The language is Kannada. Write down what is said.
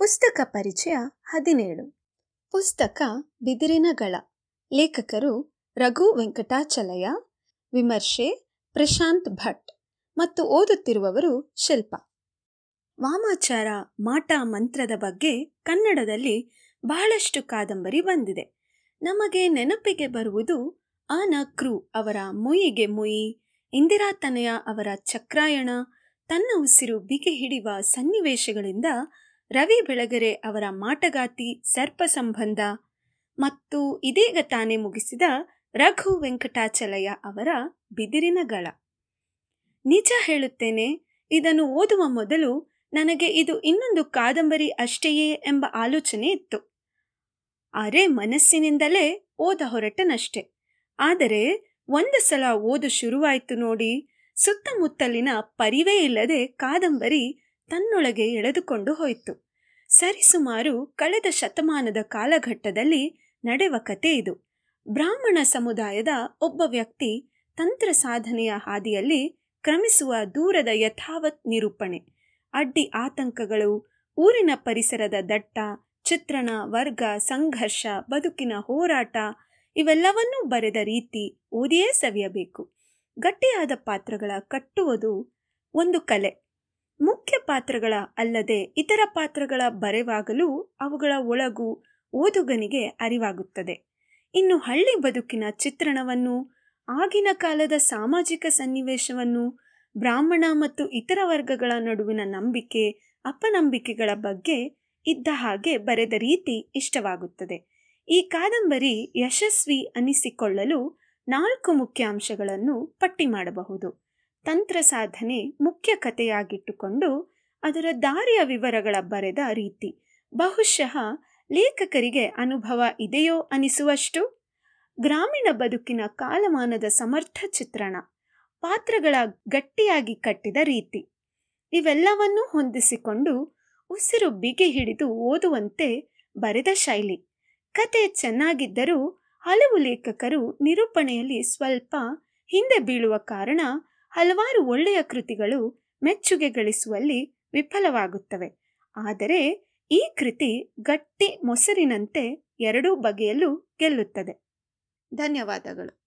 ಪುಸ್ತಕ ಪರಿಚಯ ಹದಿನೇಳು. ಪುಸ್ತಕ ಬಿದಿರಿನ ಗಳ ಲೇಖಕರು ರಘು ವೆಂಕಟಾಚಲಯ, ವಿಮರ್ಶೆ ಪ್ರಶಾಂತ್ ಭಟ್ ಮತ್ತು ಓದುತ್ತಿರುವವರು ಶಿಲ್ಪ. ವಾಮಾಚಾರ ಮಾಟ ಮಂತ್ರದ ಬಗ್ಗೆ ಕನ್ನಡದಲ್ಲಿ ಬಹಳಷ್ಟು ಕಾದಂಬರಿ ಬಂದಿದೆ. ನಮಗೆ ನೆನಪಿಗೆ ಬರುವುದು ಆನ ಕ್ರೂ ಅವರ ಮುಯಿಗೆ ಮುಯಿ ಇಂದಿರಾತನಯ ಅವರ ಚಕ್ರಾಯಣ, ತನ್ನ ಉಸಿರು ಬಿಗಿ ಹಿಡಿಯುವ ಸನ್ನಿವೇಶಗಳಿಂದ ರವಿ ಬೆಳಗೆರೆ ಅವರ ಮಾಟಗಾತಿ ಸರ್ಪ ಸಂಬಂಧ ಮತ್ತು ಇದೀಗ ತಾನೇ ಮುಗಿಸಿದ ರಘು ವೆಂಕಟಾಚಲಯ ಅವರ ಬಿದಿರಿನ ಗಳ. ನಿಜ ಹೇಳುತ್ತೇನೆ, ಇದನ್ನು ಓದುವ ಮೊದಲು ನನಗೆ ಇದು ಇನ್ನೊಂದು ಕಾದಂಬರಿ ಅಷ್ಟೆಯೇ ಎಂಬ ಆಲೋಚನೆ ಇತ್ತು. ಅರೆ ಮನಸ್ಸಿನಿಂದಲೇ ಓದ ಹೊರಟನಷ್ಟೆ. ಆದರೆ ಒಂದು ಸಲ ಓದು ಶುರುವಾಯಿತು ನೋಡಿ, ಸುತ್ತಮುತ್ತಲಿನ ಪರಿವೇ ಇಲ್ಲದೆ ಕಾದಂಬರಿ ತನ್ನೊಳಗೆ ಎಳೆದುಕೊಂಡು ಹೋಯಿತು. ಸರಿಸುಮಾರು ಕಳೆದ ಶತಮಾನದ ಕಾಲಘಟ್ಟದಲ್ಲಿ ನಡೆವ ಕತೆ ಇದು. ಬ್ರಾಹ್ಮಣ ಸಮುದಾಯದ ಒಬ್ಬ ವ್ಯಕ್ತಿ ತಂತ್ರ ಸಾಧನೆಯ ಹಾದಿಯಲ್ಲಿ ಕ್ರಮಿಸುವ ದೂರದ ಯಥಾವತ್ ನಿರೂಪಣೆ. ಅಡ್ಡಿ ಆತಂಕಗಳು, ಊರಿನ ಪರಿಸರದ ದಟ್ಟ, ಚಿತ್ರಣ, ವರ್ಗ, ಸಂಘರ್ಷ, ಬದುಕಿನ ಹೋರಾಟ ಇವೆಲ್ಲವನ್ನೂ ಬರೆದ ರೀತಿ ಓದಿಯೇ ಸವಿಯಬೇಕು. ಗಟ್ಟಿಯಾದ ಪಾತ್ರಗಳ ಕಟ್ಟುವುದು ಒಂದು ಕಲೆ. ಪಾತ್ರಗಳ ಅಲ್ಲದೆ ಇತರ ಪಾತ್ರಗಳ ಬರೆವಾಗಲೂ ಅವುಗಳ ಒಳಗು ಓದುಗನಿಗೆ ಅರಿವಾಗುತ್ತದೆ. ಇನ್ನು ಹಳ್ಳಿ ಬದುಕಿನ ಚಿತ್ರಣವನ್ನು, ಆಗಿನ ಕಾಲದ ಸಾಮಾಜಿಕ ಸನ್ನಿವೇಶವನ್ನು, ಬ್ರಾಹ್ಮಣ ಮತ್ತು ಇತರ ವರ್ಗಗಳ ನಡುವಿನ ನಂಬಿಕೆ, ಅಪನಂಬಿಕೆಗಳ ಬಗ್ಗೆ ಇದ್ದ ಹಾಗೆ ಬರೆದ ರೀತಿ ಇಷ್ಟವಾಗುತ್ತದೆ. ಈ ಕಾದಂಬರಿ ಯಶಸ್ವಿ ಅನಿಸಿಕೊಳ್ಳಲು ನಾಲ್ಕು ಮುಖ್ಯಾಂಶಗಳನ್ನು ಪಟ್ಟಿ ಮಾಡಬಹುದು. ತಂತ್ರ ಸಾಧನೆ ಮುಖ್ಯ ಕಥೆಯಾಗಿಟ್ಟುಕೊಂಡು ಅದರ ದಾರಿಯ ವಿವರಗಳ ಬರೆದ ರೀತಿ. ಬಹುಶಃ ಲೇಖಕರಿಗೆ ಅನುಭವ ಇದೆಯೋ ಅನಿಸುವಷ್ಟು? ಗ್ರಾಮೀಣ ಬದುಕಿನ ಕಾಲಮಾನದ ಸಮರ್ಥ ಚಿತ್ರಣ. ಪಾತ್ರಗಳ ಗಟ್ಟಿಯಾಗಿ ಕಟ್ಟಿದ ರೀತಿ. ಇವೆಲ್ಲವನ್ನೂ ಹೊಂದಿಸಿಕೊಂಡು ಉಸಿರು ಬಿಗಿ ಹಿಡಿದು ಓದುವಂತೆ ಬರೆದ ಶೈಲಿ. ಕತೆ ಚೆನ್ನಾಗಿದ್ದರೂ ಹಲವು ಲೇಖಕರು ನಿರೂಪಣೆಯಲ್ಲಿ ಸ್ವಲ್ಪ ಹಿಂದೆ ಬೀಳುವ ಕಾರಣ ಹಲವಾರು ಒಳ್ಳೆಯ ಕೃತಿಗಳು ಮೆಚ್ಚುಗೆ ಗಳಿಸುವಲ್ಲಿ ವಿಫಲವಾಗುತ್ತವೆ. ಆದರೆ ಈ ಕೃತಿ ಗಟ್ಟಿ ಮೊಸರಿನಂತೆ ಎರಡೂ ಬಗೆಯಲ್ಲೂ ಗೆಲ್ಲುತ್ತದೆ. ಧನ್ಯವಾದಗಳು.